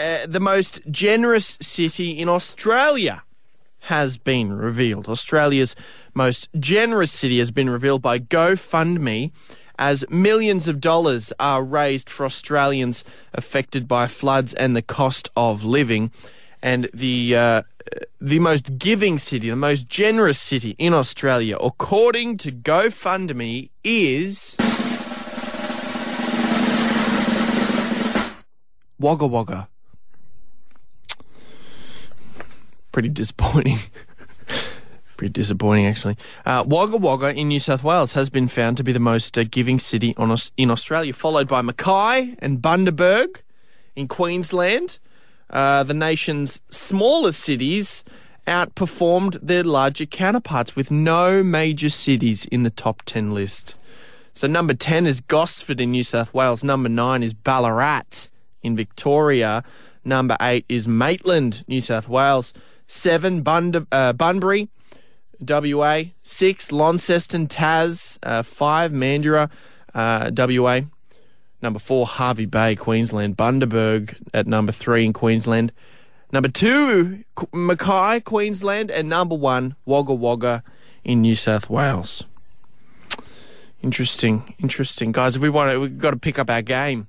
uh, the most generous city in Australia has been revealed. Australia's most generous city has been revealed by GoFundMe as millions of dollars are raised for Australians affected by floods and the cost of living. And the uh, the most giving city, the most generous city in Australia, according to GoFundMe, is Wagga Wagga. Pretty disappointing. Pretty disappointing, actually. Uh, Wagga Wagga in New South Wales has been found to be the most uh, giving city on, in Australia, followed by Mackay and Bundaberg in Queensland. Uh, the nation's smaller cities outperformed their larger counterparts, with no major cities in the top 10 list. So, number 10 is Gosford in New South Wales. Number 9 is Ballarat in Victoria. Number 8 is Maitland, New South Wales. 7, Bund- uh, Bunbury, WA. 6, Launceston, Tas. Uh, 5, Mandurah, uh, WA. Number four, Hervey Bay, Queensland. Bundaberg at number three in Queensland. Number two, Mackay, Queensland. And number one, Wagga Wagga in New South Wales. Interesting, interesting. Guys, if we want to, we've got to pick up our game.